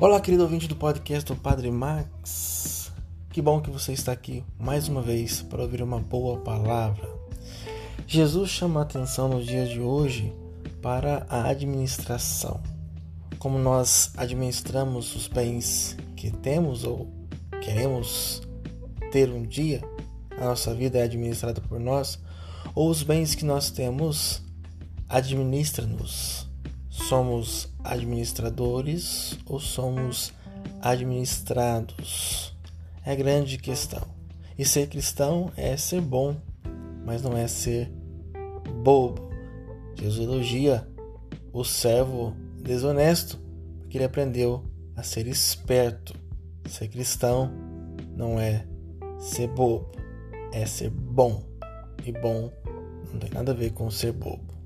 Olá, querido ouvinte do podcast do Padre Max. Que bom que você está aqui mais uma vez para ouvir uma boa palavra. Jesus chama a atenção nos dias de hoje para a administração. Como nós administramos os bens que temos ou queremos ter um dia, a nossa vida é administrada por nós, ou os bens que nós temos administra-nos Somos administradores ou somos administrados? É grande questão. E ser cristão é ser bom, mas não é ser bobo. Jesus elogia o servo desonesto, porque ele aprendeu a ser esperto. Ser cristão não é ser bobo, é ser bom. E bom não tem nada a ver com ser bobo.